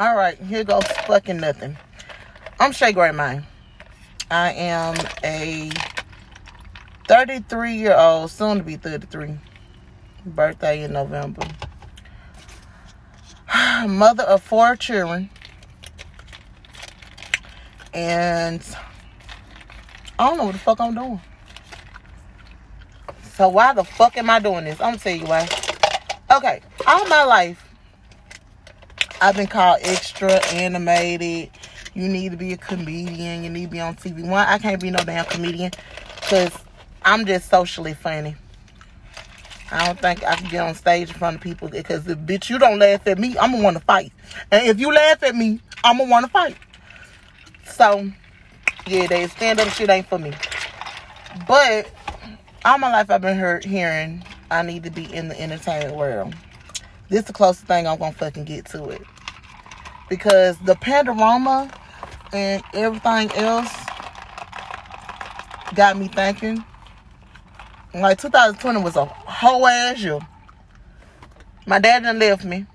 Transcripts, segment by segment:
All right, here goes fucking nothing. I'm Shay Grayman. I am a 33 year old, soon to be 33. Birthday in November. Mother of four children. And I don't know what the fuck I'm doing. So why the fuck am I doing this? I'm gonna tell you why. Okay, all my life, I've been called extra, animated. You need to be a comedian. You need to be on TV. One, I can't be no damn comedian because I'm just socially funny. I don't think I can get on stage in front of people because if bitch you don't laugh at me, I'm gonna want to fight. And if you laugh at me, I'm gonna want to fight. So, yeah, they stand up shit ain't for me. But all my life I've been heard, hearing I need to be in the entertainment world. This is the closest thing I'm gonna fucking get to it. Because the panorama and everything else got me thinking. Like 2020 was a whole ass year. My dad done left me.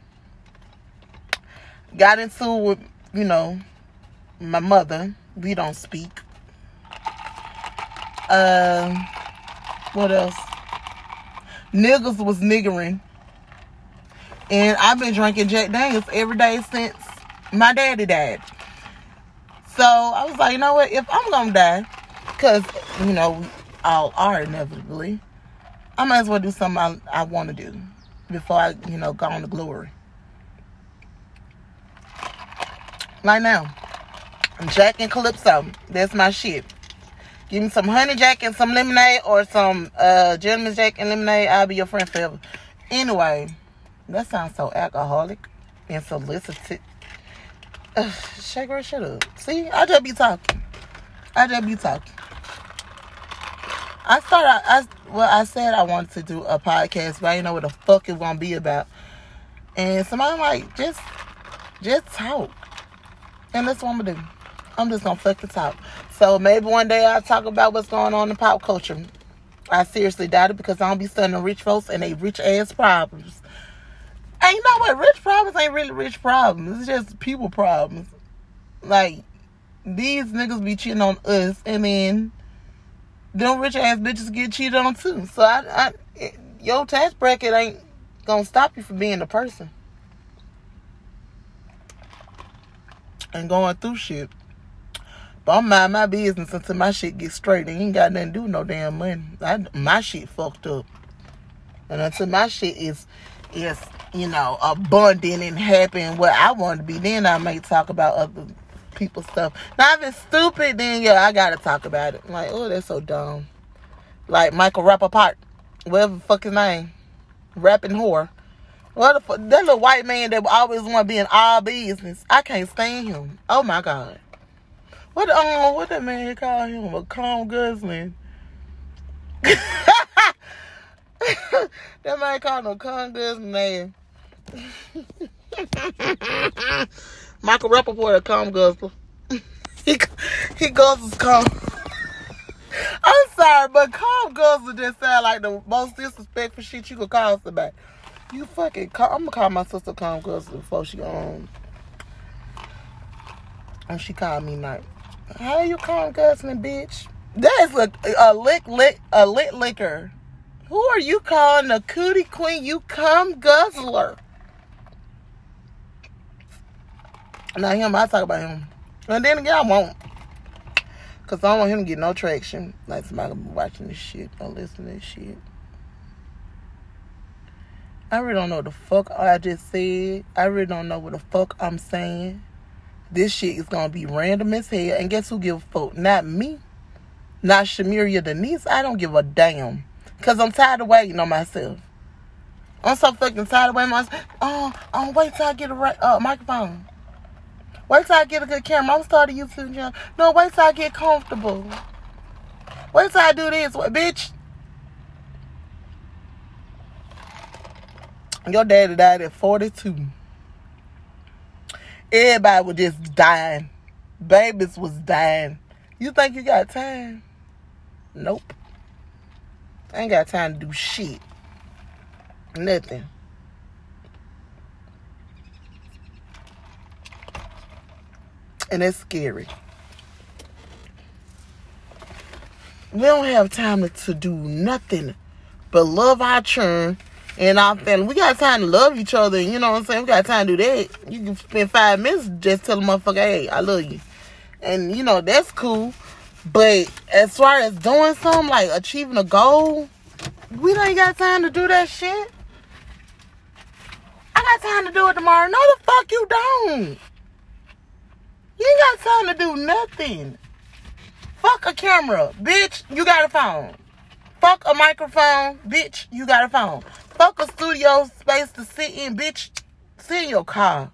Got into with, you know, my mother. We don't speak. Um, what else? Niggas was niggering. And I've been drinking Jack Daniels every day since my daddy died. So I was like, you know what? If I'm gonna die, because you know we all are inevitably, I might as well do something I, I want to do before I, you know, go on to glory. Right now, I'm Jack and Calypso. That's my shit. Give me some honey jack and some lemonade or some uh gentleman's jack and lemonade. I'll be your friend forever. Anyway, that sounds so alcoholic and solicited. Ugh, shake shut up. See, I just be talking. I just be talking. I started. I well, I said I wanted to do a podcast, but I didn't know what the fuck it gonna be about. And somebody like just, just talk, and that's what I'm gonna do. I'm just gonna fucking talk. So maybe one day I'll talk about what's going on in pop culture. I seriously doubt it because I don't be studying rich folks and they rich ass problems. And you know what? Rich problems ain't really rich problems. It's just people problems. Like these niggas be cheating on us, and then them rich ass bitches get cheated on too. So I, I it, your tax bracket ain't gonna stop you from being a person and going through shit. But I'm mind my business until my shit gets straight. And ain't got nothing to do no damn money. I, my shit fucked up. And until my shit is is, you know, abundant and happy and what I want to be, then I may talk about other people's stuff. Now if it's stupid, then yeah, I gotta talk about it. I'm like, oh, that's so dumb. Like Michael Rapaport, whatever the fuck his name. Rapping whore. What the fuck? That little white man that always want to be in all business. I can't stand him. Oh my God. What um what that man call him? A calm guzzling. that man called him a calm guzzling. Michael Rapaport a calm guzzler. he he guzzles calm. I'm sorry, but calm guzzler just sound like the most disrespectful shit you could call somebody. You fucking call, I'm gonna call my sister calm guzzler before she um and she called me like how you calling guzzling, bitch? That is a, a lick lick a lit liquor. Who are you calling a cootie queen? You cum guzzler. Not him, I talk about him. And then again, I won't. Cause I don't want him to get no traction. Like somebody be watching this shit or listening to this shit. I really don't know what the fuck I just said. I really don't know what the fuck I'm saying. This shit is gonna be random as hell. And guess who give a fuck? Not me. Not Shamiria Denise. I don't give a damn. Cause I'm tired of waiting on myself. I'm so fucking tired of waiting on myself. Oh, oh, wait till I get a right uh, microphone. Wait till I get a good camera. I'm starting a YouTube channel. No, wait till I get comfortable. Wait till I do this. Bitch? Your daddy died at 42. Everybody was just dying. Babies was dying. You think you got time? Nope. I ain't got time to do shit. Nothing. And it's scary. We don't have time to, do nothing but love our churn and our family. We got time to love each other. You know what I'm saying? We got time to do that. You can spend five minutes just tell a motherfucker, hey, I love you. And, you know, that's cool. But as far as doing something, like achieving a goal, we don't got time to do that shit. I got time to do it tomorrow. No, the fuck you don't. You ain't got time to do nothing. Fuck a camera, bitch. You got a phone. Fuck a microphone, bitch. You got a phone. Fuck a studio space to sit in, bitch. Sit in your car.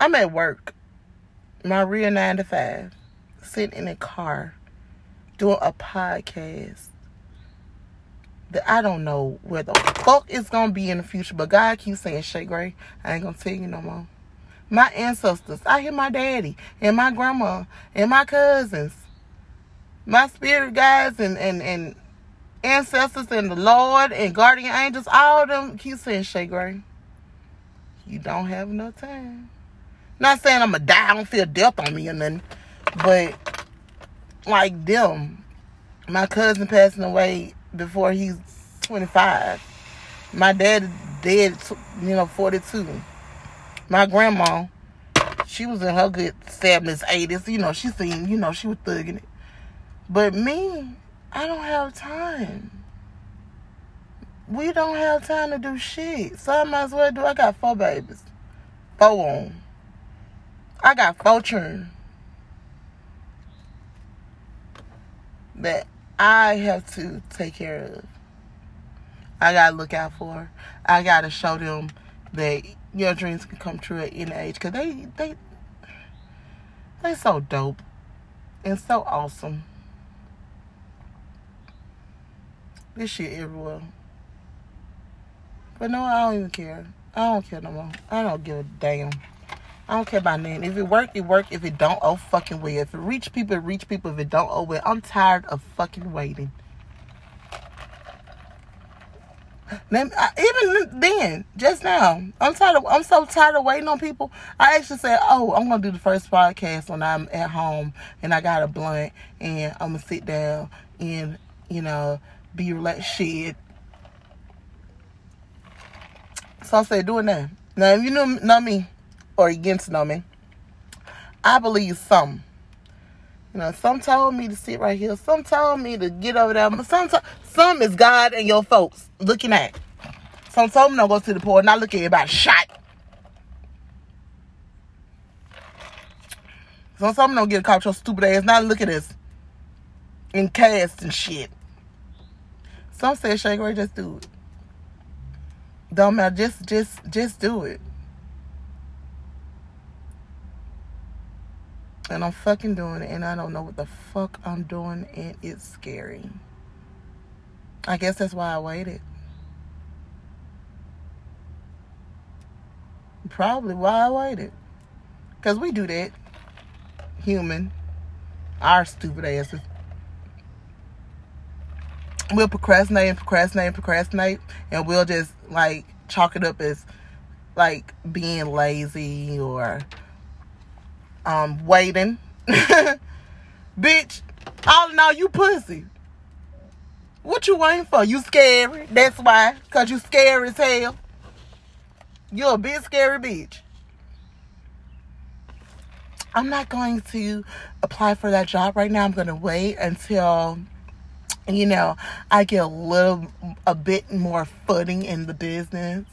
I'm at work. My real nine to five. Sitting in a car doing a podcast that I don't know where the fuck it's gonna be in the future. But God keeps saying, Shay Gray, I ain't gonna tell you no more. My ancestors, I hear my daddy and my grandma and my cousins, my spirit guides and and and ancestors and the Lord and guardian angels, all them keep saying, Shay Gray, you don't have enough time. Not saying I'm gonna die, I don't feel death on me or nothing, but like them, my cousin passing away before he's 25. My dad dead, you know, 42. My grandma, she was in her good 70s, 80s. You know, she seen, you know, she was thugging it. But me, I don't have time. We don't have time to do shit. So I might as well do. I got four babies. Four on. I got four children. That I have to take care of. I gotta look out for. I gotta show them that your dreams can come true at any age. Cause they they they so dope and so awesome. This shit everywhere. But no, I don't even care. I don't care no more. I don't give a damn. I don't care about name. If it work, it work. If it don't, oh fucking way. If it reach people, it reach people. If it don't, oh well. I'm tired of fucking waiting. Even then, just now, I'm tired. Of, I'm so tired of waiting on people. I actually said, "Oh, I'm gonna do the first podcast when I'm at home and I got a blunt and I'm gonna sit down and you know be relaxed." Shit. So I said, "Doing that." Now, if you know, know me, or against me. I believe some. You know, some told me to sit right here. Some told me to get over there. Some, some is God and your folks looking at. Some told me don't go to the poor, not look at everybody shot. Some told me don't get caught your stupid ass. Now look at this. In cast and shit. Some say Shay Gray, just do it. Don't matter, just just just do it. And I'm fucking doing it, and I don't know what the fuck I'm doing, and it's scary. I guess that's why I waited. Probably why I waited. Because we do that. Human. Our stupid asses. We'll procrastinate and procrastinate and procrastinate, and we'll just, like, chalk it up as, like, being lazy or um, waiting. Bitch, all in all, you pussy. What you waiting for? You scary. That's why. Because you scary as hell. You're a big scary bitch. I'm not going to apply for that job right now. I'm going to wait until, you know, I get a little, a bit more footing in the business.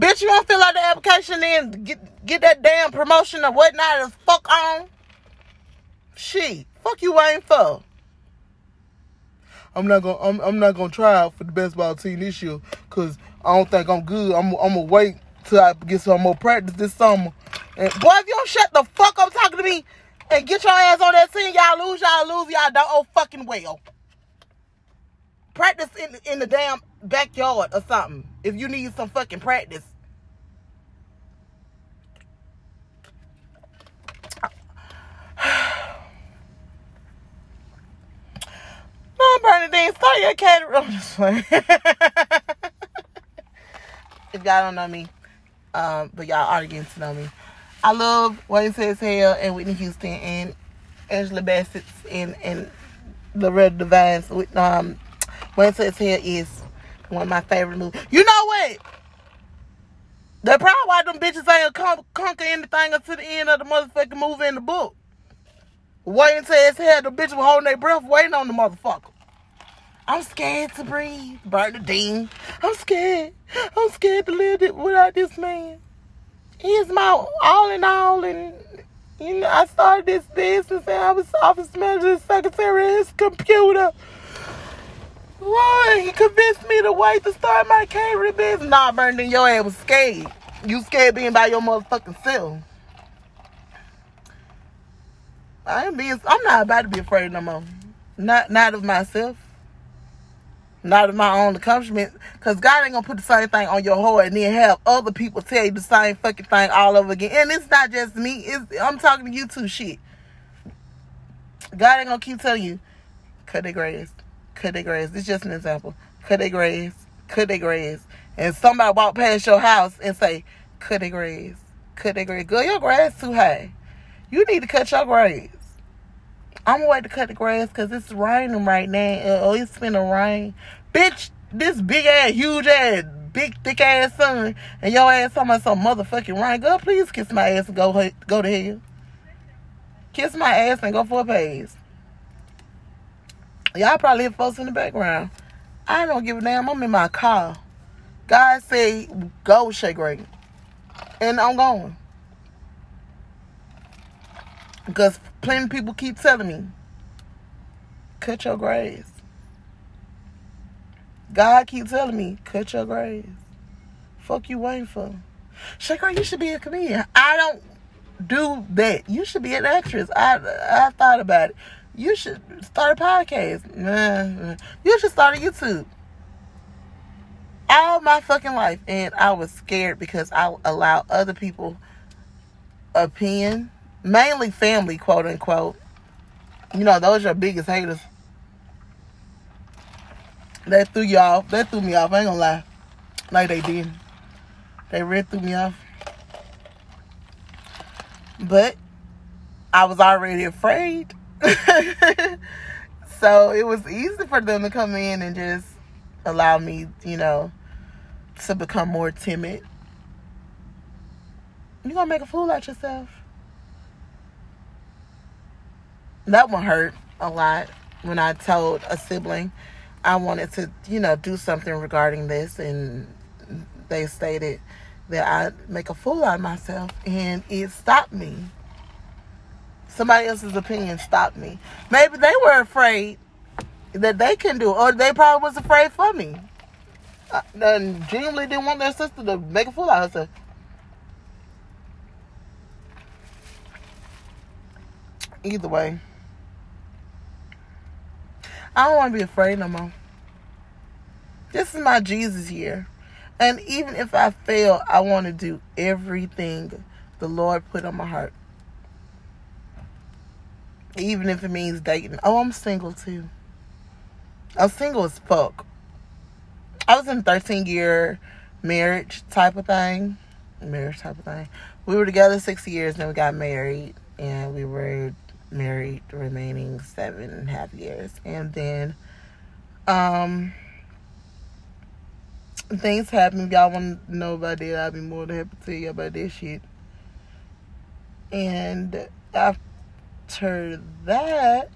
Bitch, you don't fill out the application and get get that damn promotion or whatnot as fuck on. Shit, fuck you ain't for. I'm not gonna I'm, I'm not gonna try out for the baseball team this year because I don't think I'm good. I'm I'm gonna wait till I get some more practice this summer. And boy, if you don't shut the fuck up talking to me and get your ass on that team, y'all lose, y'all lose, y'all don't oh fucking well. Practice in in the damn backyard or something if you need some fucking practice. no, Bernadine, start your catering. I'm just playing. if y'all don't know me, um, but y'all are getting to know me. I love Waiting to Exhale and Whitney Houston and Angela Bassett and and Loretta Devine with um Waiting to Exhale is one of my favorite movies. You know what? That's probably why them bitches ain't con- conquer anything until the end of the motherfucking movie in the book. Waiting till his head, the bitch was holding their breath, waiting on the motherfucker. I'm scared to breathe. Bernadine. I'm scared. I'm scared to live it without this man. He's my all in all, and you know, I started this business and I was office manager, secretary his computer. Why? He convinced me to wait to start my catering business. Nah, Bernadine, your ass was scared. You scared being by your motherfucking self. I ain't being. I'm not about to be afraid no more. Not not of myself. Not of my own accomplishments. Cause God ain't gonna put the same thing on your heart and then have other people tell you the same fucking thing all over again. And it's not just me. It's I'm talking to you too. Shit. God ain't gonna keep telling you, cut the grass, cut the grass. It's just an example. Cut the grass, cut the grass. And somebody walk past your house and say, cut the grass, cut the grass. Girl, your grass too high. You need to cut your grass. I'm going to cut the grass because it's raining right now. Oh, it's finna rain. Bitch, this big ass, huge ass, big thick ass sun, and your ass talking about some motherfucking rain. Girl, please kiss my ass and go go to hell. Kiss my ass and go for a pace. Y'all probably hear folks in the background. I don't give a damn. I'm in my car. God say go right. And I'm going. Because plenty of people keep telling me, cut your grass. God keep telling me, cut your grass. Fuck you waiting for. Shaker, you should be a comedian. I don't do that. You should be an actress. I I thought about it. You should start a podcast. You should start a YouTube. All my fucking life. And I was scared because I allow other people opinion mainly family, quote unquote. You know, those are your biggest haters. That threw you off. That threw me off. I ain't gonna lie. Like they did. They really threw me off. But I was already afraid. so it was easy for them to come in and just allow me, you know, to become more timid. You're gonna make a fool out yourself. that one hurt a lot when I told a sibling I wanted to, you know, do something regarding this, and they stated that I'd make a fool out of myself, and it stopped me. Somebody else's opinion stopped me. Maybe they were afraid that they can do, it, or they probably was afraid for me. Uh, and genuinely didn't want their sister to make a fool out of herself. Either way. I don't want to be afraid no more. This is my Jesus year. And even if I fail, I want to do everything the Lord put on my heart. Even if it means dating. Oh, I'm single too. I'm single as fuck. I was in 13 year marriage type of thing. Marriage type of thing. We were together six years, then we got married, and we were married remaining seven and a half years. And then um things happen. Y'all want to know about that, I'll be more than happy to tell you about this shit. And after that,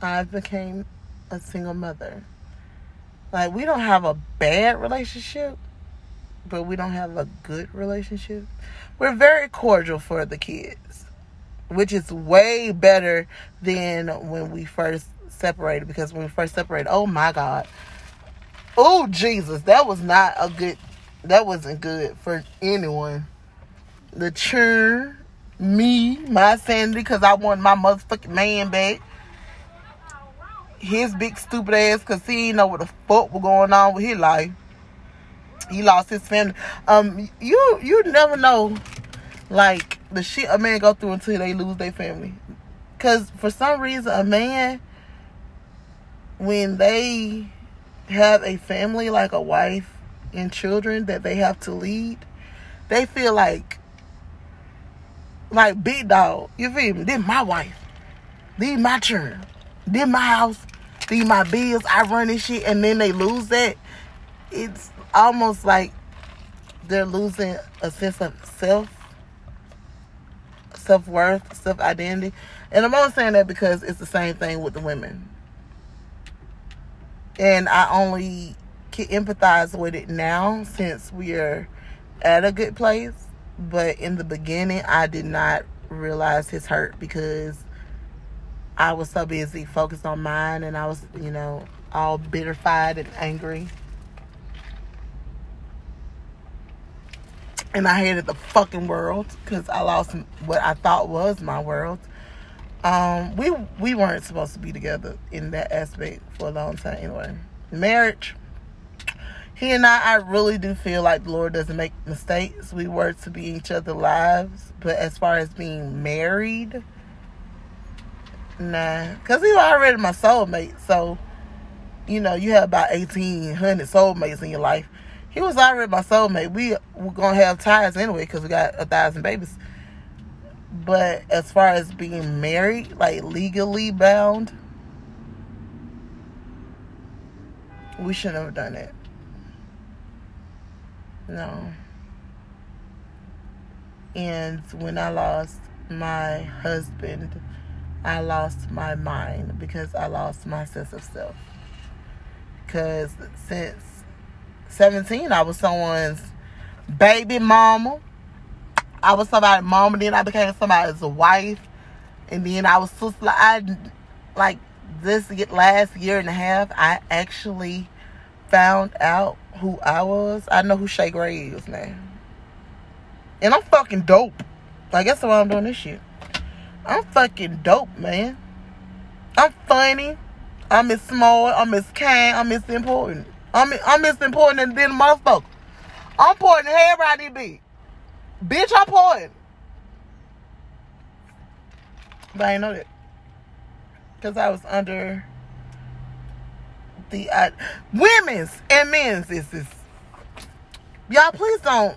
I became a single mother. Like, we don't have a bad relationship, but we don't have a good relationship. We're very cordial for the kids which is way better than when we first separated because when we first separated oh my god oh jesus that was not a good that wasn't good for anyone the churn me my sanity because i want my motherfucking man back. His big stupid ass because he didn't know what the fuck was going on with his life. He lost his family. Um you you never know like the shit a man go through until they lose their family. Cause for some reason a man when they have a family like a wife and children that they have to lead, they feel like like big dog. You feel me? This my wife. This my children. This my house. These my bills. I run this shit, and then they lose that. It's almost like they're losing a sense of self, self worth, self identity. And I'm only saying that because it's the same thing with the women. And I only can empathize with it now since we are at a good place. But in the beginning, I did not realize his hurt because I was so busy focused on mine and I was, you know, all bitterfied and angry. And I hated the fucking world because I lost what I thought was my world. Um, we we weren't supposed to be together in that aspect for a long time anyway. Marriage, he and I, I really do feel like the Lord doesn't make mistakes. We were to be each other's lives, but as far as being married, nah, because he was already my soulmate. So, you know, you have about eighteen hundred soulmates in your life. He was already my soulmate. We were gonna have ties anyway because we got a thousand babies. But as far as being married, like legally bound, we shouldn't have done it. No. And when I lost my husband, I lost my mind because I lost my sense of self. Because since 17, I was someone's baby mama. I was somebody's mama, then I became somebody's wife. And then I was so, I, like this last year and a half, I actually found out who I was, I know who Shay Gray is now. And I'm fucking dope. Guess that's why I'm doing this shit. I'm fucking dope, man. I'm funny. I'm as small. I'm as kind. I'm as important. I'm I'm as important than motherfucker. I'm important than everybody be. Bitch, I'm important. But I didn't know that. Because I was under the uh, women's and men's is this. Y'all, please don't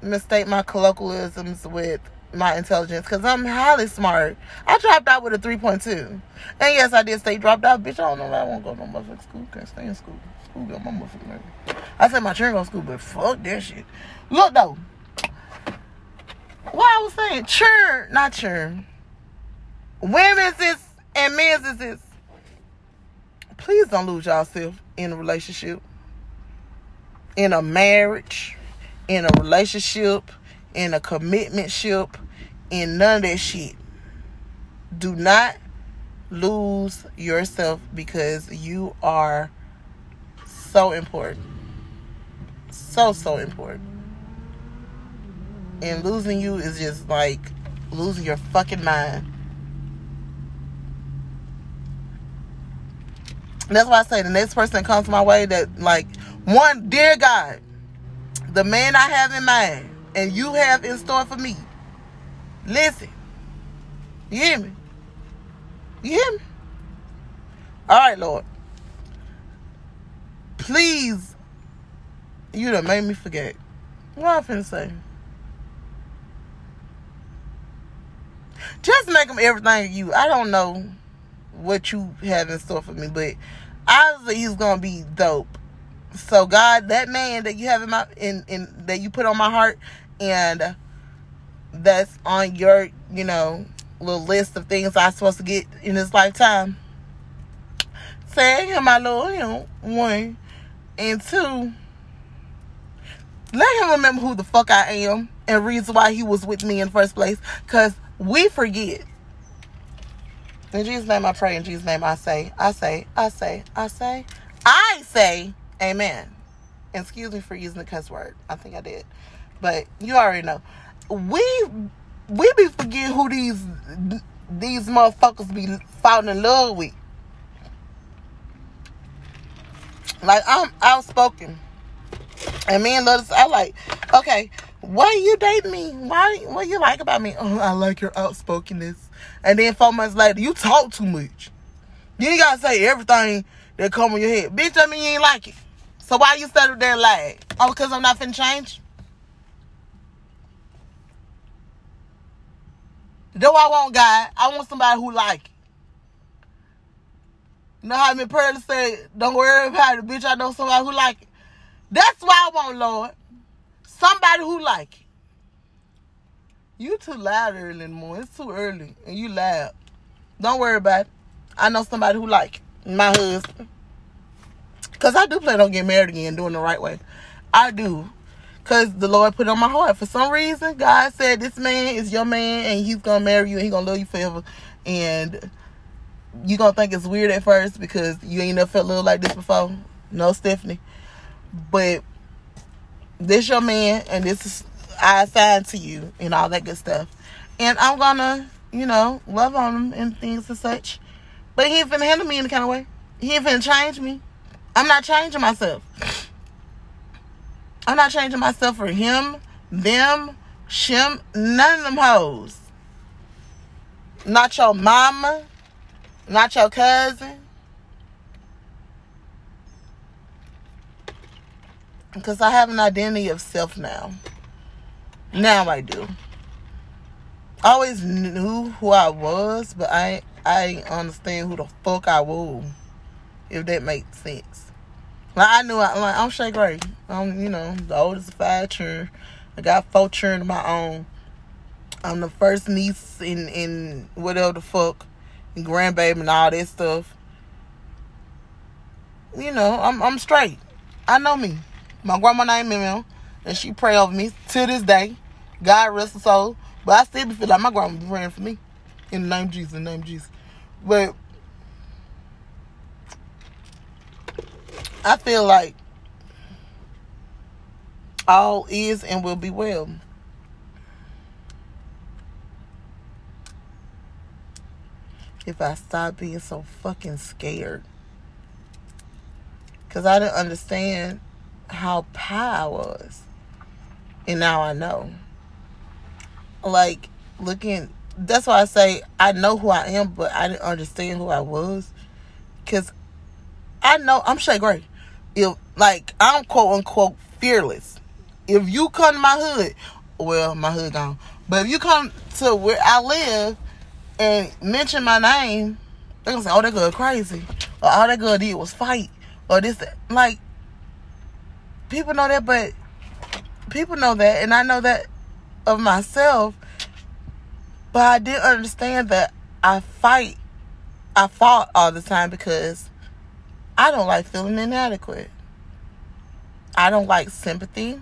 mistake my colloquialisms with my intelligence because I'm highly smart. I dropped out with a 3.2. And yes, I did stay dropped out. Bitch, I don't know why I won't go to no motherfucking school. Can't stay in school. School got my motherfucking. I said my children go to school, but fuck that shit. Look though. What I was saying, churn, not churn. Women's is and men's is this please don't lose yourself in a relationship, in a marriage, in a relationship, in a commitment ship, in none of that shit. Do not lose yourself because you are so important. So, so important. And losing you is just like losing your fucking mind. That's why I say the next person that comes my way that like one, dear God, the man I have in mind and you have in store for me. Listen. You hear me? You hear me? All right, Lord. Please, you done made me forget. What I finna say? Just make them everything you. I don't know what you have in store for me, but obviously he's gonna be dope. So God, that man that you have in my in, in that you put on my heart and that's on your, you know, little list of things I'm supposed to get in this lifetime. Say him my Lord, you know, one. And two, let him remember who the fuck I am and reason why he was with me in the first place. Cause we forget. In Jesus' name I pray. In Jesus' name I say, I say, I say, I say, I say, amen. Excuse me for using the cuss word. I think I did. But you already know. We we be forgetting who these these motherfuckers be falling in love with. Like I'm outspoken. And me and Lotus, I like, okay, why you date me? Why what you like about me? Oh, I like your outspokenness. And then four months later, you talk too much. You gotta say everything that come on your head. Bitch, I mean you ain't like it. So why you settle there like? Oh, because I'm not finna change? Though I want God, I want somebody who like it. You know how many prayers say, don't worry about it, bitch, I know somebody who like it. That's why I want, Lord. Somebody who like it. You too loud early in the morning. It's too early. And you loud. Don't worry about it. I know somebody who like. My husband. Because I do plan on getting married again, doing the right way. I do. Because the Lord put it on my heart. For some reason, God said, this man is your man and he's to marry you and he's to love you forever. And you to think it's weird at first because you ain't never felt love like this before. No, Stephanie. But this your man and this is I assigned to you and all that good stuff. And I'm to, you know, love on him and things and such. But he ain't finna handle me in the kind of way. He ain't finna change me. I'm not changing myself. I'm not changing myself for him, them, shim, none of them hoes. Not your mama, not your cousin. Because I have an identity of self now. Now I do. Always knew who I was, but I I understand who the fuck I was. If that makes sense. Like I knew I, like I'm Shay Gray. I'm you know the oldest of five children. I got four children of my own. I'm the first niece in in whatever the fuck, and grandbaby and all that stuff. You know I'm I'm straight. I know me. My grandma named Mimi, and she pray over me to this day. God rest her soul. But I still feel like my grandma be praying for me. In the name of Jesus, in the name of Jesus. But I feel like all is and will be well. If I stop being so fucking scared. Because I didn't understand how I was. And now I know. Like, looking, that's why I say I know who I am, but I didn't understand who I was. Because I know I'm Shay Gray if like I'm quote unquote fearless. If you come to my hood, well, my hood gone. But if you come to where I live and mention my name, they're gonna say, "Oh, that girl crazy," or "All that girl did was fight," or this. Like people know that, but people know that, and I know that of myself. But I didn't understand that I fight, I fought all the time because I don't like feeling inadequate. I don't like sympathy.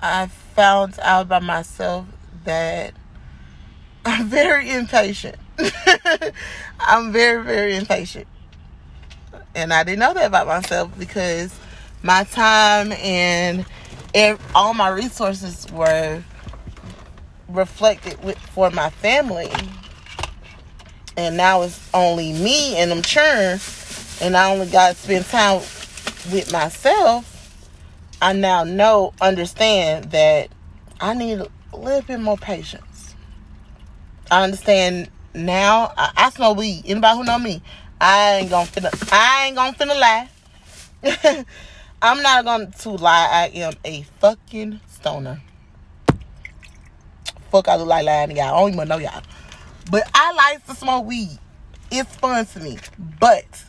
I found out by myself that I'm very impatient. I'm very, very impatient. And I didn't know that about myself because my time and all my resources were reflected with, for my family and now it's only me and I'm churn, and I only got to spend time with myself, I now know, understand that I need a little bit more patience. I understand now. I, I smoke weed. Anybody who know me, I ain't gonna finna. I ain't gonna finna lie. I'm not going to lie. I am a fucking stoner. Fuck, I look like lying to y'all. I don't even know y'all. But I like to smoke weed. It's fun to me. But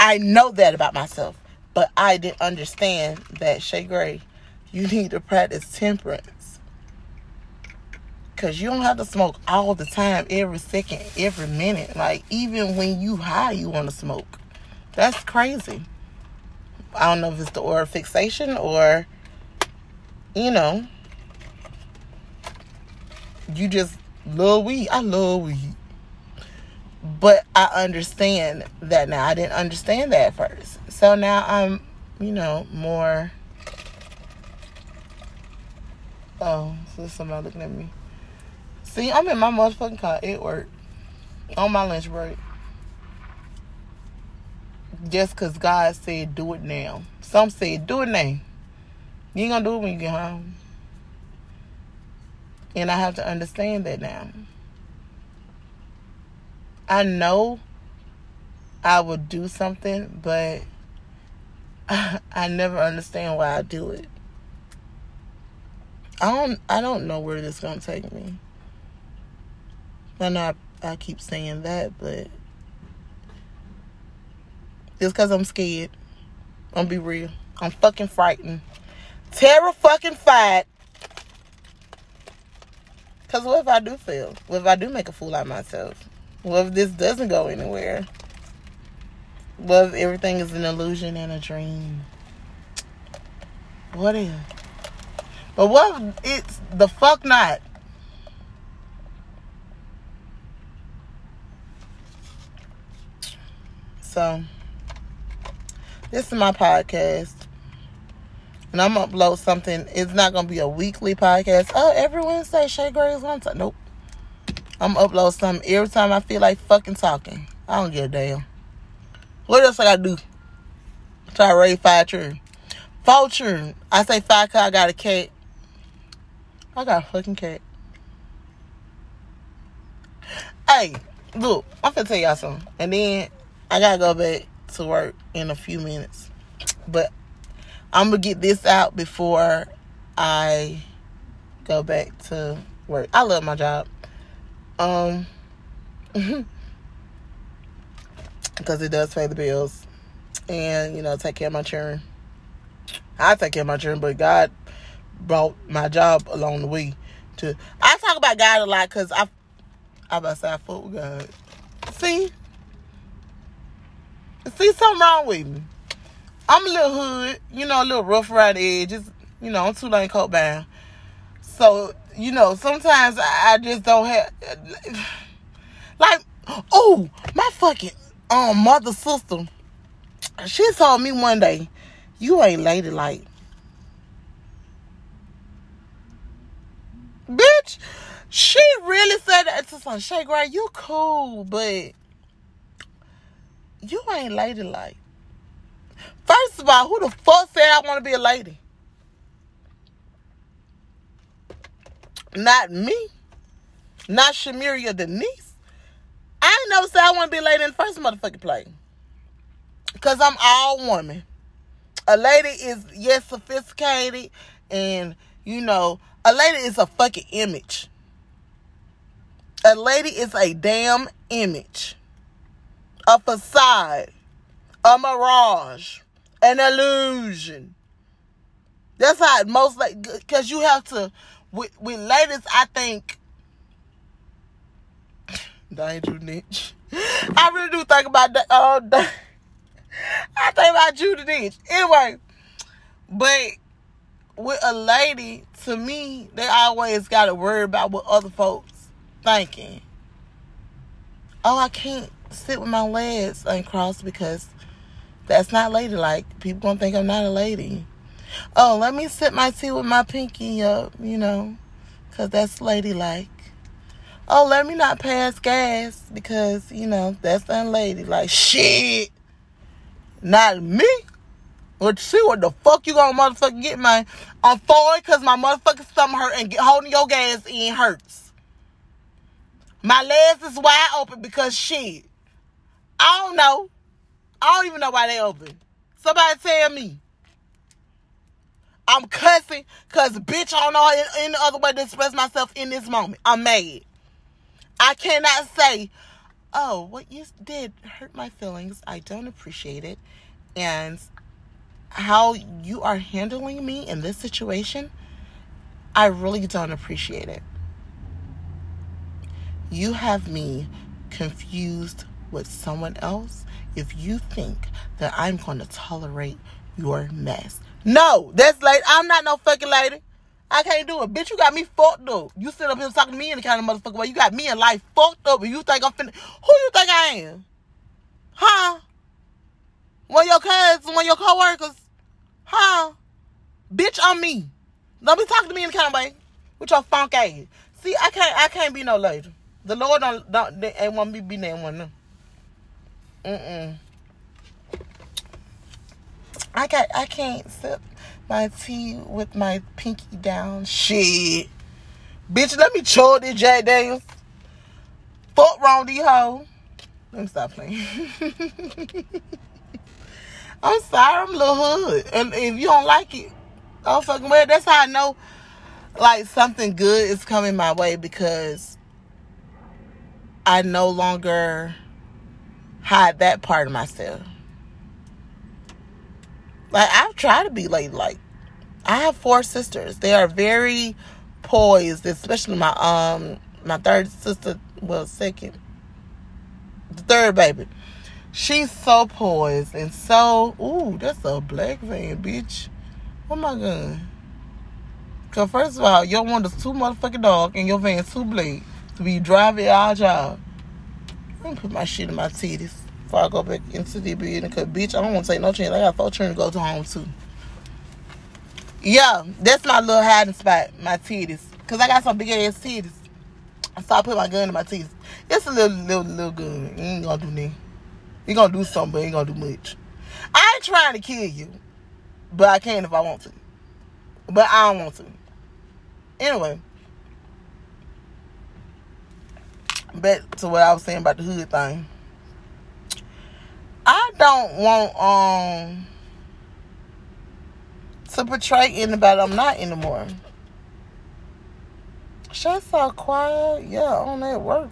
I know that about myself. But I didn't understand that Shay Gray, you need to practice temperance. Cause you don't have to smoke all the time, every second, every minute. Like even when you high, you want to smoke. That's crazy. I don't know if it's the oral fixation or, you know, you just love weed. I love weed. But I understand that now. I didn't understand that at first. So now I'm, you know, more. Oh, so somebody looking at me. See, I'm in my motherfucking car It worked. on my lunch break. Just because God said do it now. Some said do it now. You ain't gonna do it when you get home. And I have to understand that now. I know I would do something, but I never understand why I do it. I don't I don't know where this is gonna take me. I know I, I keep saying that, but it's because I'm scared. I'm be real. I'm fucking frightened. Terror fucking fight. Cause what if I do fail? What if I do make a fool out of myself? What if this doesn't go anywhere? What if everything is an illusion and a dream? What if? But what if it's the fuck not? So, this is my podcast. And I'm gonna upload something. It's not gonna be a weekly podcast. Oh, every Wednesday, Shay Gray is on time. Nope. I'm gonna upload something every time I feel like fucking talking. I don't give a damn. What else I gotta do? Try to raise five children. Four. I say five cause I got a cat. I got a fucking cat. Hey, look, I'm gonna tell y'all something. And then I gotta go back to work in a few minutes. But I'm gonna get this out before I go back to work. I love my job. Um because it does pay the bills and you know take care of my children. I take care of my children, but God brought my job along the way. To I talk about God a lot because I I about to say I fought with God. See, see something wrong with me. I'm a little hood, you know, a little rough around the edges. You know, I'm too Tulane coat bound. So, you know, sometimes I just don't have like oh my fucking um mother sister. She told me one day, you ain't ladylike. Bitch, she really said that to some Shay Gray, you cool, but you ain't ladylike. First of all, who the fuck said I want to be a lady? Not me. Not Shamiria Denise. I ain't never said I want to be a lady in the first motherfucking place. Because I'm all woman. A lady is, yes, sophisticated. And, you know, a lady is a fucking image. A lady is a damn image. A facade. A mirage an illusion. That's how it most like because you have to with with ladies. I think Diane niche. I really do think about that all day. I think about Judi Dench. Anyway, but with a lady, to me, they always got to worry about what other folks thinking. Oh, I can't sit with my legs uncrossed because that's not ladylike. People gonna think I'm not a lady. Oh, let me sip my tea with my pinky up, you know, because that's ladylike. Oh, let me not pass gas because, you know, that's unladylike. Shit. Not me. Let's see what the fuck you gonna motherfucking get, man. I'm forward because my motherfucking stomach hurt and get, holding your gas in hurts. My legs is wide open because shit. I don't know. I don't even know why they open. Somebody tell me. I'm cussing because bitch I don't know any other way to express myself in this moment. I'm mad. I cannot say, oh, what you did hurt my feelings. I don't appreciate it. And how you are handling me in this situation, I really don't appreciate it. You have me confused with someone else if you think that I'm going to tolerate your mess. No, that's lady. I'm not no fucking lady. I can't do it. Bitch, you got me fucked up. You sit up here talking to me in the kind of motherfucker way. You got me in life fucked up and you think I'm finna. Who you think I am? Huh? One of your cousins, one of your co-workers? Huh? Bitch, I'm me. Don't be talking to me in the kind of way with your funk ass. See, I can't I can't be no lady. The Lord don't don't they ain't want me be that one. No. Mm-mm. I got I can't sip my tea with my pinky down. Shit. Bitch, let me chill this Jack Daniels. Fuck wrong these hoe. Let me stop playing. I'm sorry, I'm a little hood. And if you don't like it, oh fucking well, that's how I know like something good is coming my way because I no longer hide that part of myself. Like I've tried to be like like I have four sisters. They are very poised, especially my um my third sister, well second, the third baby. She's so poised and so ooh, that's a black van, bitch. Oh my god. Cause first of all, your one is too motherfucking dog and your van's too black to be driving our job. Me put my shit in my titties before I go back into the building. Cause bitch, I don't want to take no chance. I got four children to go to home too. Yeah, that's my little hiding spot, my titties. Cause I got some big ass titties. So I put my gun in my titties. It's a little, little, little gun. You ain't gonna do nothing. You gonna do something, but ain't gonna do much. I ain't trying to kill you, but I can if I want to. But I don't want to. Anyway, back to what I was saying about the hood thing. I don't want um to portray anybody I'm not anymore. Shut so quiet, yeah, on that work.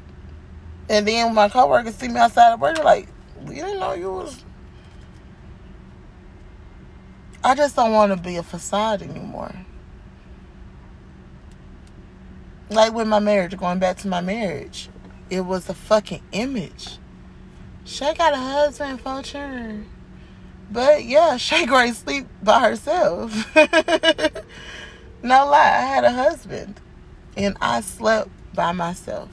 And then my coworkers see me outside of work, they're like, we didn't know you was. I just don't want to be a facade anymore. Like with my marriage, going back to my marriage, it was a fucking image. Shay got a husband for sure. But yeah, Shay Gray sleep by herself. no lie, I had a husband. And I slept by myself.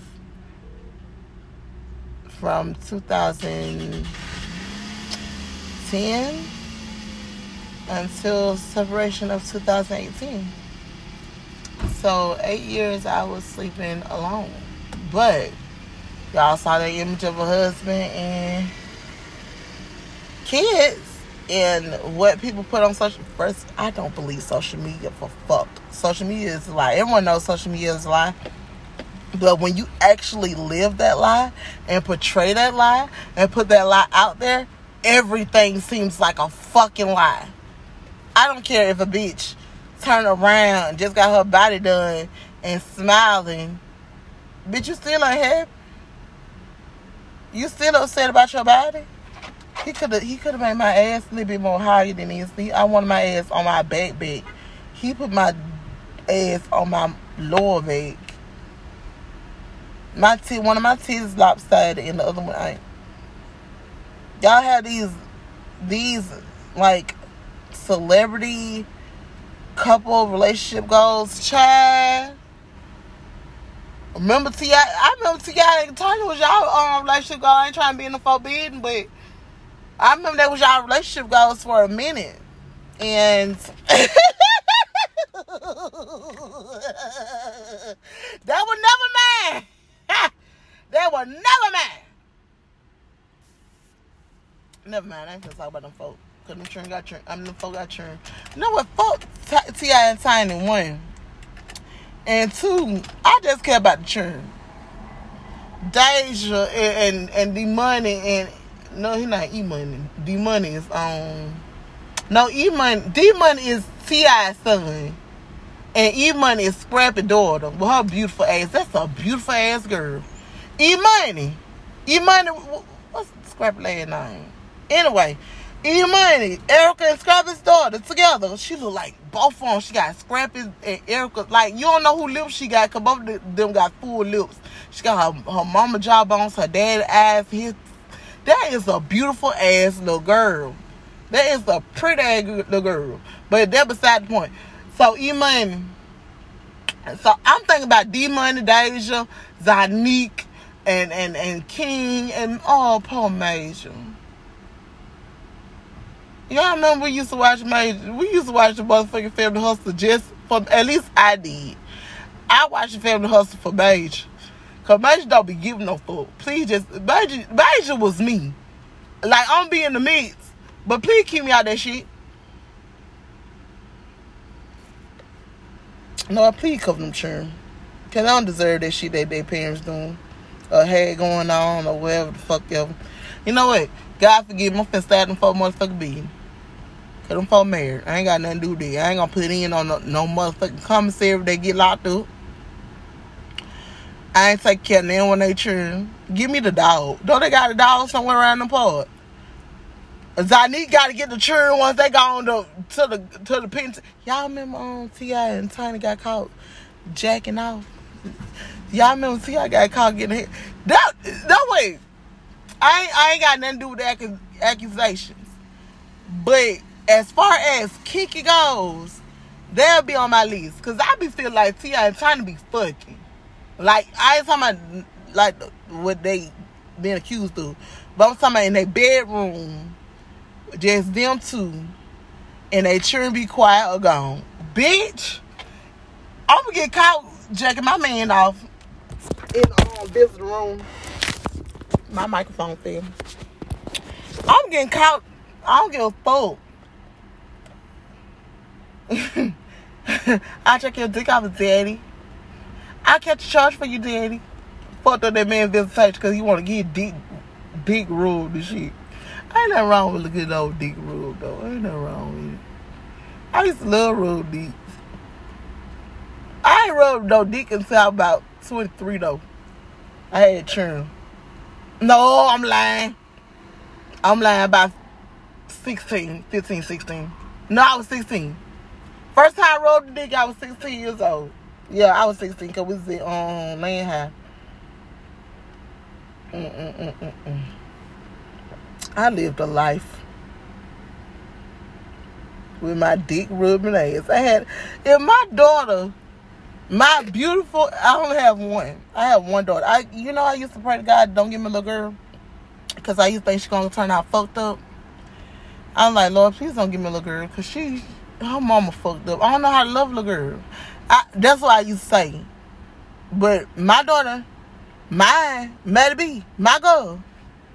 From 2010 until separation of 2018. So eight years I was sleeping alone. But y'all saw that image of a husband and kids and what people put on social first I don't believe social media for fuck. Social media is a lie. Everyone knows social media is a lie. But when you actually live that lie and portray that lie and put that lie out there, everything seems like a fucking lie. I don't care if a bitch turn around, just got her body done and smiling. Bitch, you still ain't happy? You still upset about your body? He could have he could have made my ass a little bit more higher than this. I wanted my ass on my back back. He put my ass on my lower back. My teeth, one of my teeth is lopsided and the other one ain't. Y'all have these, these like celebrity couple relationship goals, Chad. Remember T.I.? I remember T.I. and Tiny was y'all um relationship goal. I ain't trying to be in the forbidden, but I remember that was y'all relationship goals for a minute, and that was never mine. that was never mine. Never mind. I ain't gonna talk about them folks. Cause them churn got churn. I mean, them folk got churn. You know what? Fuck T.I. and Tiny one. And two, I just care about the churn. Deja and, and and the money and no, he not E money. The money is on. No, E money. D money is T.I. son, and E money is Scrappy daughter with her beautiful ass. That's a beautiful ass girl. E money, E money. What's Scrappy last name? Anyway, Money. Erica and Scrappy's daughter together. She look like both of them. She got Scrappy and Erica. Like you don't know who lips she got, cause both of them got full lips. She got her her mama jawbones, her dad ass. his that is a beautiful ass little girl. That is a pretty ass little girl. But that beside the point. So Money. So I'm thinking about D Money, Deja, Zonnique, and and and King, and oh, poor Major. Y'all remember we used to watch Major? We used to watch the motherfucking Family Hustle just for at least I did. I watched the Family Hustle for Major. Cause Major don't be giving no fuck. Please just Major Major was me. Like I'm being the mix. But please keep me out that shit. No, I please cover them churn. Cause I don't deserve that shit that their parents doing. Or had going on or whatever the fuck ever. You know what? God forgive me, I'm finna start them for motherfucking beating. Cause them folk married. I ain't got nothing to do with that. I ain't gonna put in on no, no motherfucking commissary if they get locked up. I ain't take care of them when they children. Give me the dog. Don't they got a dog somewhere around the park? Zonnique got to get the children once they gone to, to the to the pen. Y'all remember um, T.I. and Tiny got caught jacking off? Y'all remember T.I. got caught getting hit? That, that way, I ain't, I ain't got nothing to do with the accusations. But as far as Kiki goes, they'll be on my list. Because I be feeling like T.I. trying to be fucking. Like, I ain't talking about like what they been accused of. But I'm talking about in their bedroom, just them two, and they children be quiet or gone. Bitch, I'm gonna get caught jacking my man off in the um, visitor room. My microphone fell. I'm getting caught. I don't give a fuck. I check your dick off, daddy. I catch a charge for you, daddy. Fucked up that man visitation because he want to get deep, big rule and shit. Ain't nothing wrong with a good old dick rule though. Ain't nothing wrong with it. I used to love rule dick. I ain't rubbed no dick until about 23 though. I had churn. No, I'm lying. I'm lying about 16, 15, 16. No, I was 16. First time I rode the dick, I was 16 years old. Yeah, I was 16 because we was at um, Land High. Mm-mm-mm-mm-mm. I lived a life with my dick rubbing ass. I had, if my daughter, my beautiful, I only have one. I have one daughter. I, you know, I used to pray to God, don't give me a little girl, because I used to think she's gonna turn out fucked up. I'm like, Lord, please don't give me a little girl, cause she, her mama fucked up. I don't know how to love little girl. I, that's what I used to say. But my daughter, mine, Maddie B, my girl,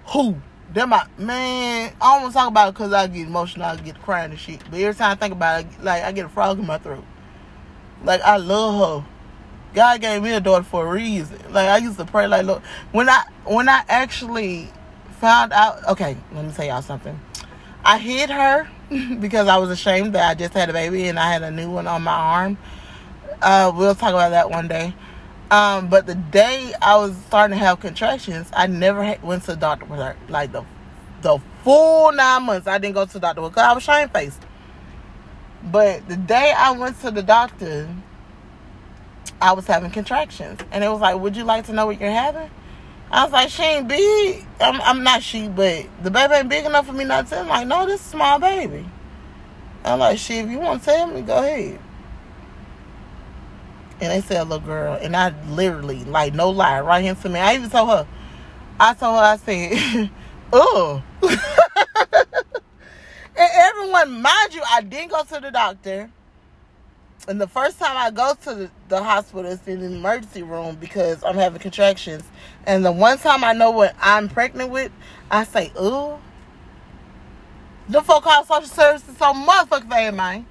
who? That my man. I don't want to talk about it because I get emotional. I get crying and shit. But every time I think about it, like I get a frog in my throat. Like I love her. God gave me a daughter for a reason. Like I used to pray, like look, when I when I actually found out. Okay, let me tell y'all something. I hid her because I was ashamed that I just had a baby and I had a new one on my arm. Uh, we'll talk about that one day. Um, but the day I was starting to have contractions, I never had, went to the doctor with her. Like the the full nine months, I didn't go to the doctor because I was shame faced. But the day I went to the doctor, I was having contractions, and it was like, "Would you like to know what you're having?" I was like, "She ain't big. I'm, I'm not she, but the baby ain't big enough for me not to." I'm like, "No, this is small baby." I'm like, "She, if you want to tell me, go ahead." and they said little girl, and I literally, like, no lie, right into me. I even told her, I told her, I said, oh. and everyone, mind you, I didn't go to the doctor. And the first time I go to the, hospital is in the emergency room because I'm having contractions. And the one time I know what I'm pregnant with, I say, oh. The folk call social services so motherfucking bad, man.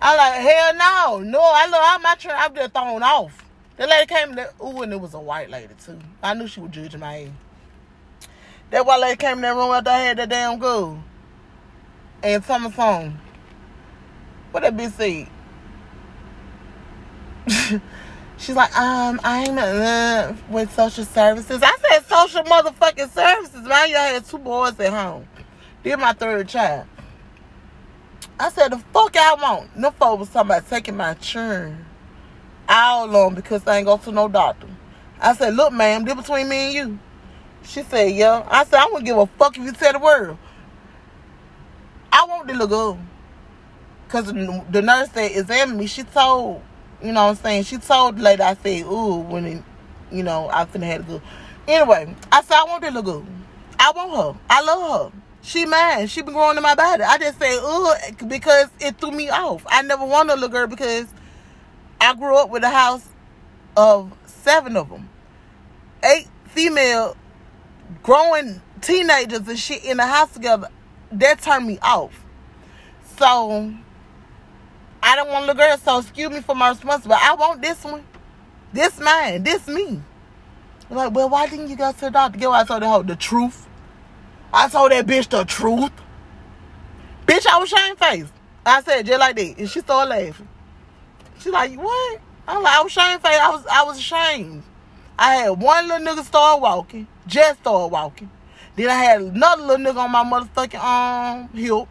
I'm like, hell no. No, I look out my train, I'm just thrown off. The lady came there, ooh, and it was a white lady too. I knew she was judging my age. That white lady came in that room after I had that damn girl. And some phone. What that bitch said? She's like, um, I'm uh, with social services. I said social motherfucking services. Man, y'all had two boys at home. They're my third child. I said, the fuck I want. No folks was talking about taking my churn all along because I ain't go to no doctor. I said, look, ma'am, this between me and you. She said, yeah. I said, I wouldn't give a fuck if you said the word. I want the little girl. Because the nurse that examined me, she told, you know what I'm saying, she told the lady, I said, ooh, when, it, you know, I finna have to go. Anyway, I said, I want the little girl. I want her. I love her. She mad. She been growing in my body. I just say, ooh, because it threw me off. I never wanted a little girl because I grew up with a house of seven of them. Eight female growing teenagers and shit in the house together. That turned me off. So, I don't want a little girl, so excuse me for my response, but I want this one. This mine. This me. Like, well, why didn't you go to the doctor? Get what I told the the truth. I told that bitch the truth. Bitch, Bitch, I was shamefaced. I said just like that. And she started laughing. She like, what? I'm like, I was shamefaced. I was I was ashamed. I had one little nigga start walking, just started walking. Then I had another little nigga on my motherfucking arm, um, hip.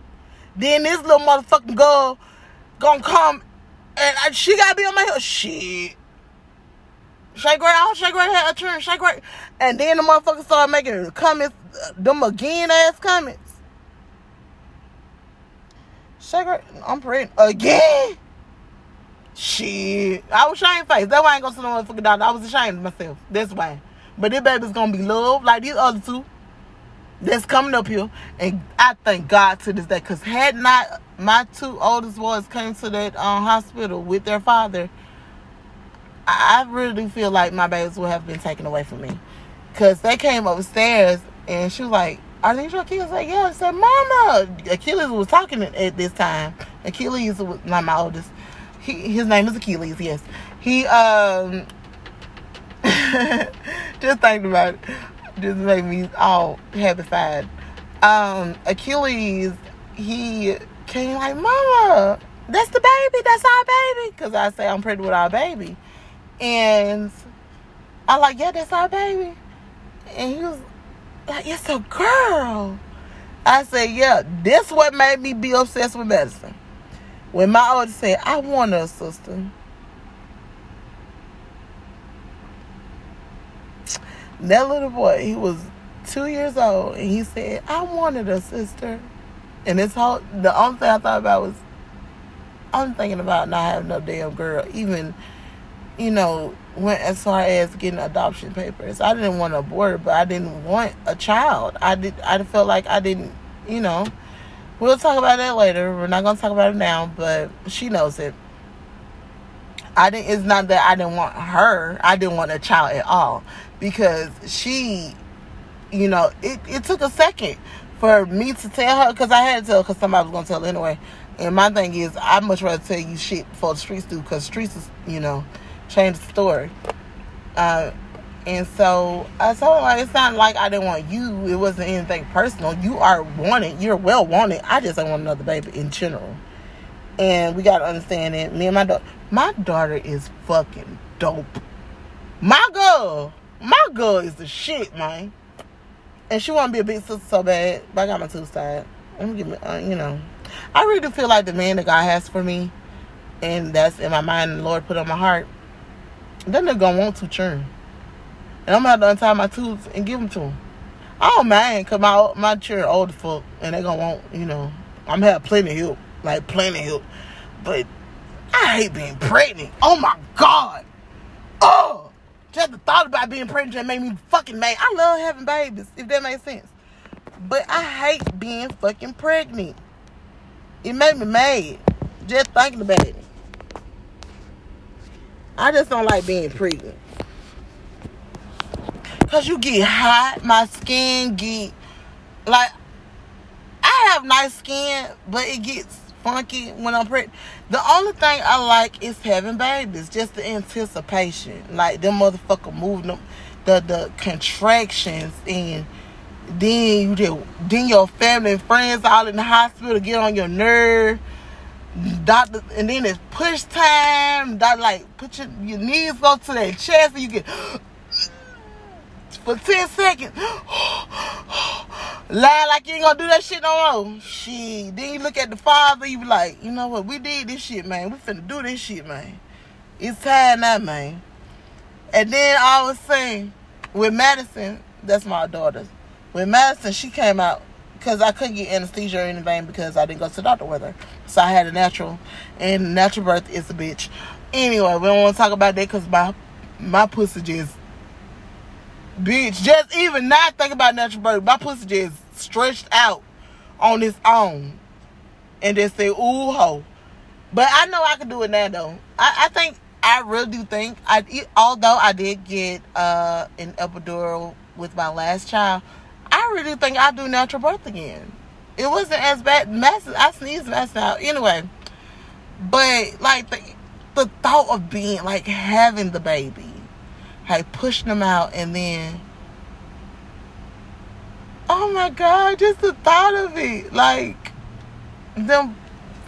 Then this little motherfucking girl gonna come and I, she gotta be on my hip. Shit. Shake right out, shake right head, turn, shake right. And then the motherfucker started making the comments, uh, them again ass comments. Shake right, I'm praying again. Shit. I was shamefaced. That's why I ain't gonna see no motherfucking doctor. I was ashamed of myself. That's why. But this baby's gonna be loved like these other two that's coming up here. And I thank God to this day. Because had not my two oldest boys came to that um, hospital with their father, I really do feel like my babies would have been taken away from me. Because they came upstairs and she was like, are these your kids? Like, yeah. I said, Mama. Achilles was talking at this time. Achilles was not my oldest. He, his name is Achilles, yes. He, um, just thinking about it, just made me all happy Um, Achilles, he came like, Mama, that's the baby, that's our baby. Because I say I'm pregnant with our baby. And I like, yeah, that's our baby. And he was like, it's a girl. I said, yeah, this what made me be obsessed with medicine. When my oldest said, I want a sister. That little boy, he was two years old, and he said, I wanted a sister. And this whole, the only thing I thought about was, I'm thinking about not having no damn girl. Even, you know, went as far as getting adoption papers. I didn't want to abort, but I didn't want a child. I did. I felt like I didn't, you know. We'll talk about that later. We're not gonna talk about it now, but she knows it. I didn't. It's not that I didn't want her. I didn't want a child at all because she, you know, it, it took a second for me to tell her because I had to tell because somebody was gonna tell anyway. And my thing is, I much rather tell you shit before the streets do because streets is, you know, change the story. Uh, and so I told her, like, it's not like I didn't want you. It wasn't anything personal. You are wanted. You're well wanted. I just don't want another baby in general. And we got to understand that me and my daughter, my daughter is fucking dope. My girl, my girl is the shit, man. And she want to be a big sister so bad, but I got my two side. Let me give me, uh, you know. I really do feel like the man that God has for me, and that's in my mind, the Lord put on my heart, that nigga gonna want to churn. And I'm gonna have to untie my tools and give them to him. Don't mind, cause my my children old as fuck, and they gonna want, you know, I'm have plenty of help, like of help. But I hate being pregnant. Oh my god. Oh, just the thought about being pregnant just made me fucking mad. I love having babies, if that makes sense. But I hate being fucking pregnant. It made me mad just thinking about it. I just don't like being pregnant. Cause you get hot, my skin get like I have nice skin, but it gets funky when I'm pregnant. The only thing I like is having babies, just the anticipation. Like them motherfucker moving them the the contractions and then you just, then your family and friends all in the hospital to get on your nerve doctor, and then it's push time. That like put your your knees go to that chest, and you get for ten seconds. Lie like you ain't gonna do that shit no more. Shit. Then you look at the father, you be like, you know what? We did this shit, man. We finna do this shit, man. It's time now, man. And then I was saying, with Madison, that's my daughter. With Madison, she came out because I couldn't get anesthesia or anything because I didn't go to the doctor with her. So I had a natural, and natural birth is a bitch. Anyway, we don't want to talk about that because my my pussy just bitch. Just even not think about natural birth. My pussy just stretched out on its own, and just say ooh ho. But I know I can do it now though. I, I think I really do think I although I did get uh an epidural with my last child. I really think I'll do natural birth again. It wasn't as bad. Massive. I sneezed massive out. Anyway, but like the the thought of being like having the baby, like pushing them out, and then oh my god, just the thought of it, like them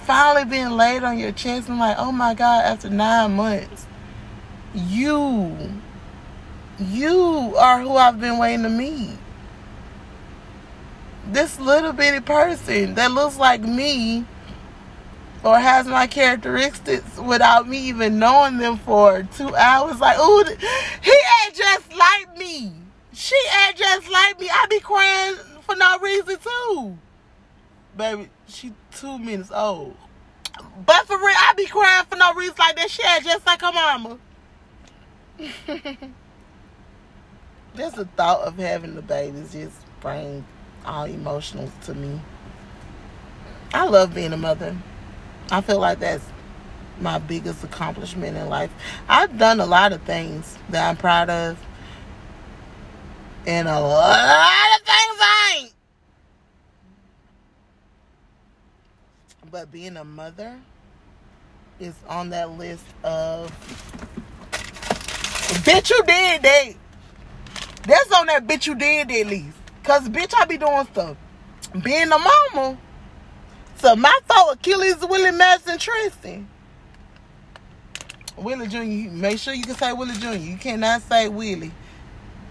finally being laid on your chest and like, oh my God, after nine months, you, you are who I've been waiting to meet. This little bitty person that looks like me or has my characteristics without me even knowing them for two hours. Like, ooh, he ain't just like me. She ain't just like me. I be crying for no reason too. Baby, she two minutes old. But for real, I be crying for no reason like that. She ain't just like her mama. just the thought of having the babies just bring all emotional to me. I love being a mother. I feel like that's my biggest accomplishment in life. I've done a lot of things that I'm proud of. And a lot of things I ain't. But being a mother is on that list of bitch you did that. That's on that bitch you did at least. Cause bitch I be doing stuff. Being a mama so my fault, Achilles, Willie, Madison, Tristan. Willie Jr., make sure you can say Willie Jr. You cannot say Willie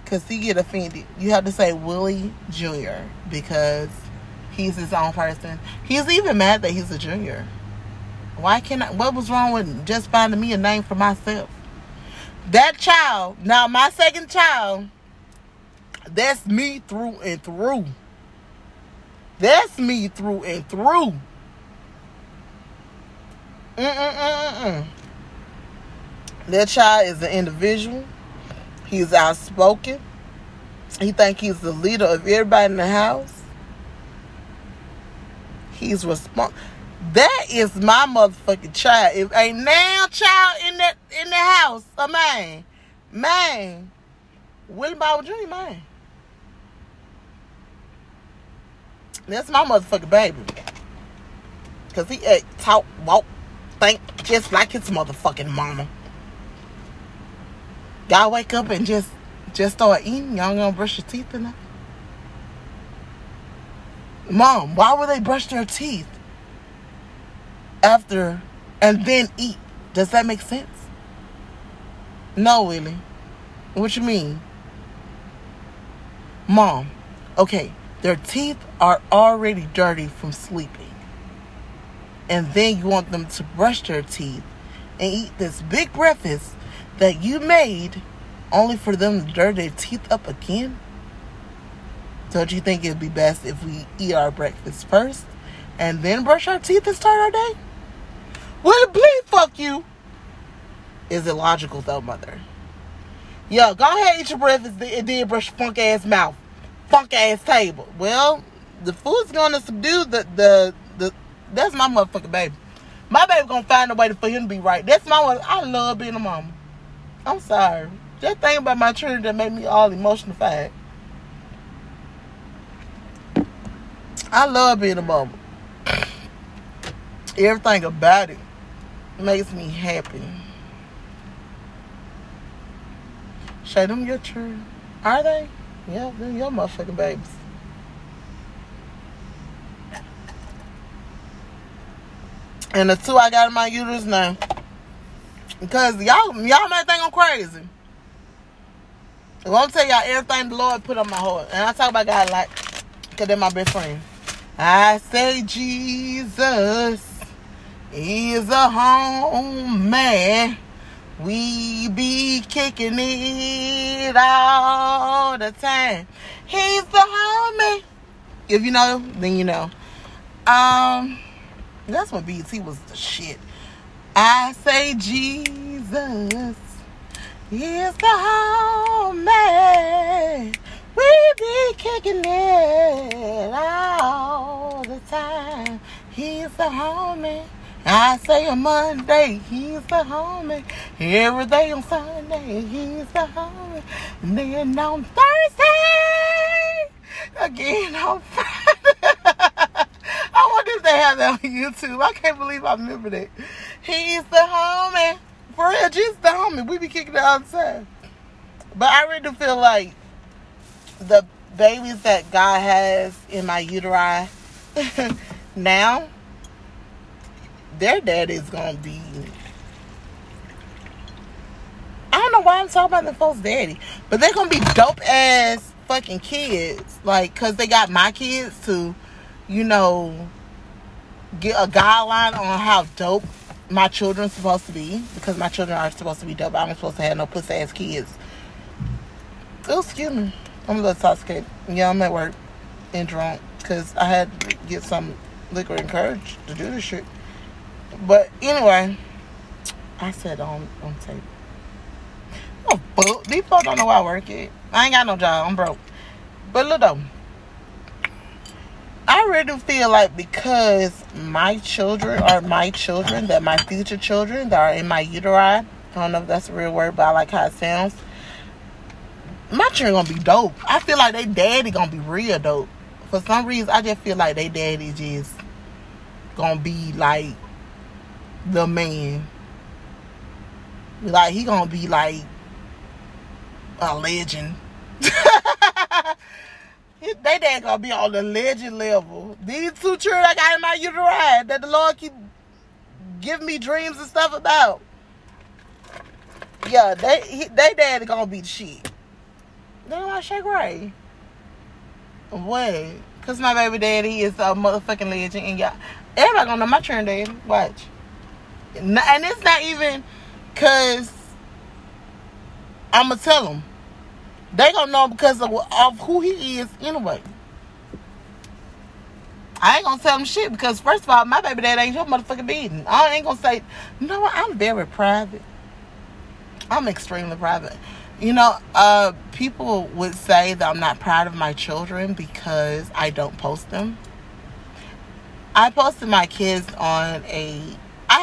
because he get offended. You have to say Willie Jr. because he's his own person. He's even mad that he's a junior. Why can't I? What was wrong with just finding me a name for myself? That child, now my second child, that's me through and through. That's me through and through. Mm-mm-mm-mm. That child is an individual. He's outspoken. He think he's the leader of everybody in the house. He's responsible. That is my motherfucking child. If a now child in that in the house, a man, man, Willie Bob Jr. man. That's my motherfucking baby. Cause he act, talk, walk, think just like his motherfucking mama. Y'all wake up and just just start eating. Y'all gonna brush your teeth enough? Mom, why would they brush their teeth after and then eat? Does that make sense? No, Willie. What you mean? Mom, okay, their teeth are already dirty from sleeping. And then you want them to brush their teeth and eat this big breakfast that you made only for them to dirty their teeth up again? Don't you think it'd be best if we eat our breakfast first and then brush our teeth and start our day? Well, please fuck you. Is it logical though, mother? Yo, go ahead eat your breakfast and then brush your funk ass mouth funk ass table. Well, the food's gonna subdue the the the. That's my motherfucking baby. My baby gonna find a way for him to be right. That's my one. I love being a mama. I'm sorry. Just think about my children that made me all emotional fat. I love being a mama. Everything about it makes me happy. Show them your children. Are they? Yeah, they're your motherfucking babies. And the two I got in my uterus now. Because y'all y'all might think I'm crazy. I'm tell y'all everything the Lord put on my heart. And I talk about God like, because they're my best friend. I say Jesus is a home man. We be kicking it all the time. He's the homie. If you know, then you know. Um, that's when BT was the shit. I say Jesus is the homie. We be kicking it all the time. He's the homie. I say on Monday, he's the homie. Every day on Sunday, he's the homie. And then on Thursday, again on Friday. I wonder if they have that on YouTube. I can't believe I remember that. He's the homie. For real, Jesus the homie. We be kicking it all the time. But I really feel like the babies that God has in my uteri now their daddy is gonna be. I don't know why I'm talking about the folks' daddy, but they're gonna be dope ass fucking kids, like, cause they got my kids to, you know, get a guideline on how dope my children's supposed to be, because my children are supposed to be dope. I'm supposed to have no pussy ass kids. Oh, excuse me. I'm a little intoxicated. Yeah, I'm at work and drunk because I had to get some liquor and courage to do this shit. But anyway, I said on on tape. Oh fuck, these folks don't know where I work at. I ain't got no job. I'm broke. But look though, I really feel like because my children are my children, that my future children that are in my uteri. I don't know if that's a real word, but I like how it sounds. My children gonna be dope. I feel like they daddy gonna be real dope. For some reason, I just feel like they daddy just gonna be like the man. Like he gonna be like a legend. they dad gonna be on the legend level. These two children I got in my uteri that the Lord keep giving me dreams and stuff about. Yeah, they he, they dad gonna be the shit. They like Shay Gray. What? Cause my baby daddy is a motherfucking legend, and y'all, everybody gonna know my children daddy. Watch. And it's not even cause I'ma tell them. They gonna know because of, of who he is anyway. I ain't gonna tell them shit because first of all, my baby dad ain't your motherfucking beating. I ain't gonna say, what? I'm very private. I'm extremely private. You know, uh, people would say that I'm not proud of my children because I don't post them. I posted my kids on a.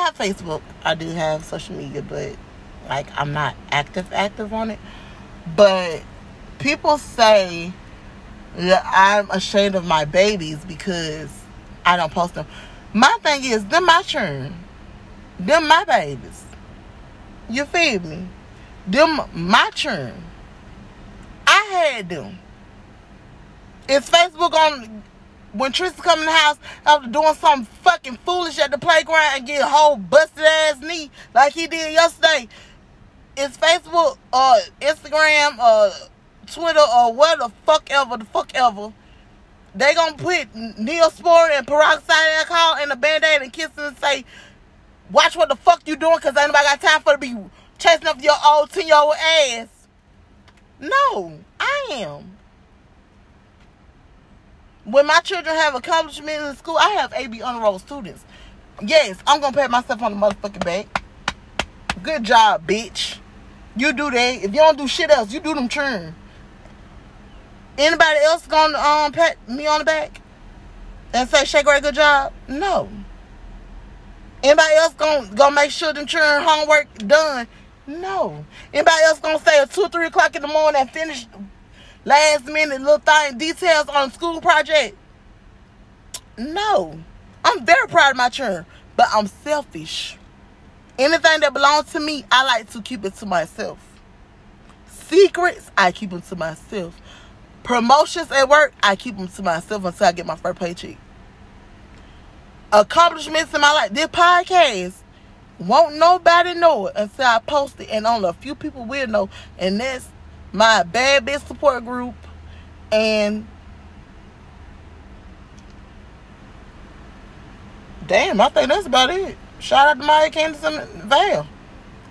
Have Facebook. I do have social media, but like I'm not active active on it. But people say that I'm ashamed of my babies because I don't post them. My thing is, them my children. Them my babies. You feel me? Them my children. I had them. Is Facebook on when Tristan come in the house after doing something fucking foolish at the playground and get a whole busted ass knee like he did yesterday? Is Facebook or Instagram or Twitter or what the fuck ever, the fuck ever, they gonna put Neosporin and peroxide alcohol in a band-aid and kiss and say, watch what the fuck you doing because ain't nobody got time for to be chasing up your old 10 year old ass. No, I am. When my children have accomplishments in school, I have AB roll students. Yes, I'm gonna pat myself on the motherfucking back. Good job, bitch. You do that. If you don't do shit else, you do them churn. Anybody else gonna um pat me on the back and say Shay Gray good job? No. Anybody else gonna gonna make sure them children homework done? No. Anybody else gonna say at two or three o'clock in the morning and finish last minute little thing details on school project? No. I'm very proud of my children, but I'm selfish. Anything that belongs to me, I like to keep it to myself. Secrets, I keep them to myself. Promotions at work, I keep them to myself until I get my first paycheck. Accomplishments in my life, this podcast, won't nobody know it until I post it, and only a few people will know, and that's my bad bitch support group and damn, I think that's about it. Shout out to Maya Candace and Val.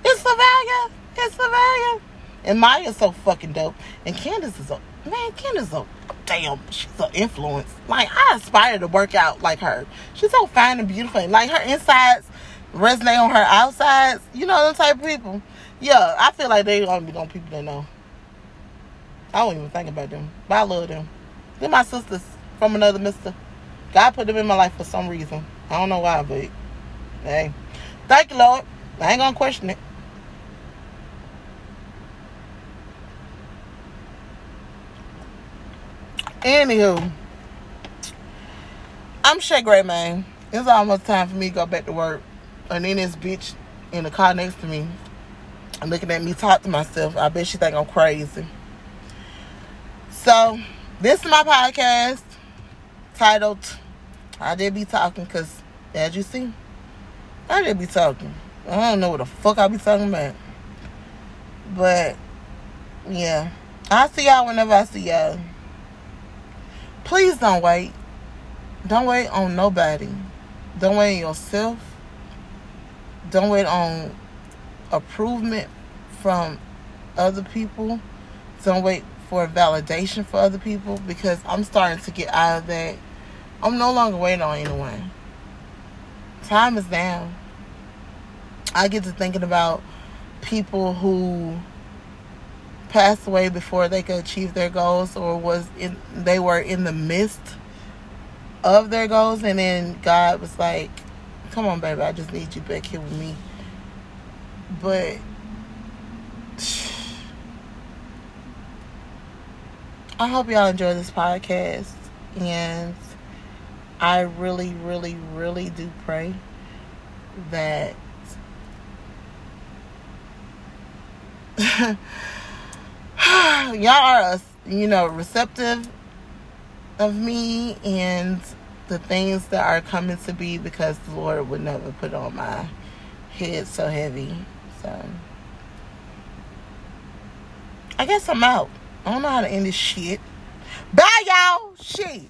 It's Savalia. It's Savalia. And Maya's so fucking dope. And Candace is a man, Candace a damn, she's an influence. Like I aspire to work out like her. She's so fine and beautiful. And, Like her insides resonate on her outsides. You know them type of people. Yeah, I feel like they're gonna be those people that know. I don't even think about them. But I love them. They're my sisters from another mister. God put them in my life for some reason. I don't know why, but hey. Thank you, Lord. I ain't gonna question it. Anywho, I'm Shay Gray, man. It's almost time for me to go back to work. And then this bitch in the car next to me, looking at me talk to myself. I bet she think I'm crazy. So, this is my podcast titled I did be talking because, as you see, I did be talking. I don't know what the fuck I be talking about. But yeah. I see y'all whenever I see y'all. Please don't wait. Don't wait on nobody. Don't wait on yourself. Don't wait on approval from other people. Don't wait for validation for other people because I'm starting to get out of that. I'm no longer waiting on anyone. Time is now. I get to thinking about people who passed away before they could achieve their goals or was in they were in the midst of their goals and then God was like, Come on baby, I just need you back here with me. But I hope y'all enjoy this podcast and I really, really, really do pray that y'all are, uh, you know, receptive of me and the things that are coming to be because the Lord would never put on my head so heavy. So, I guess I'm out. I don't know how to end this shit. Bye, y'all. Shit.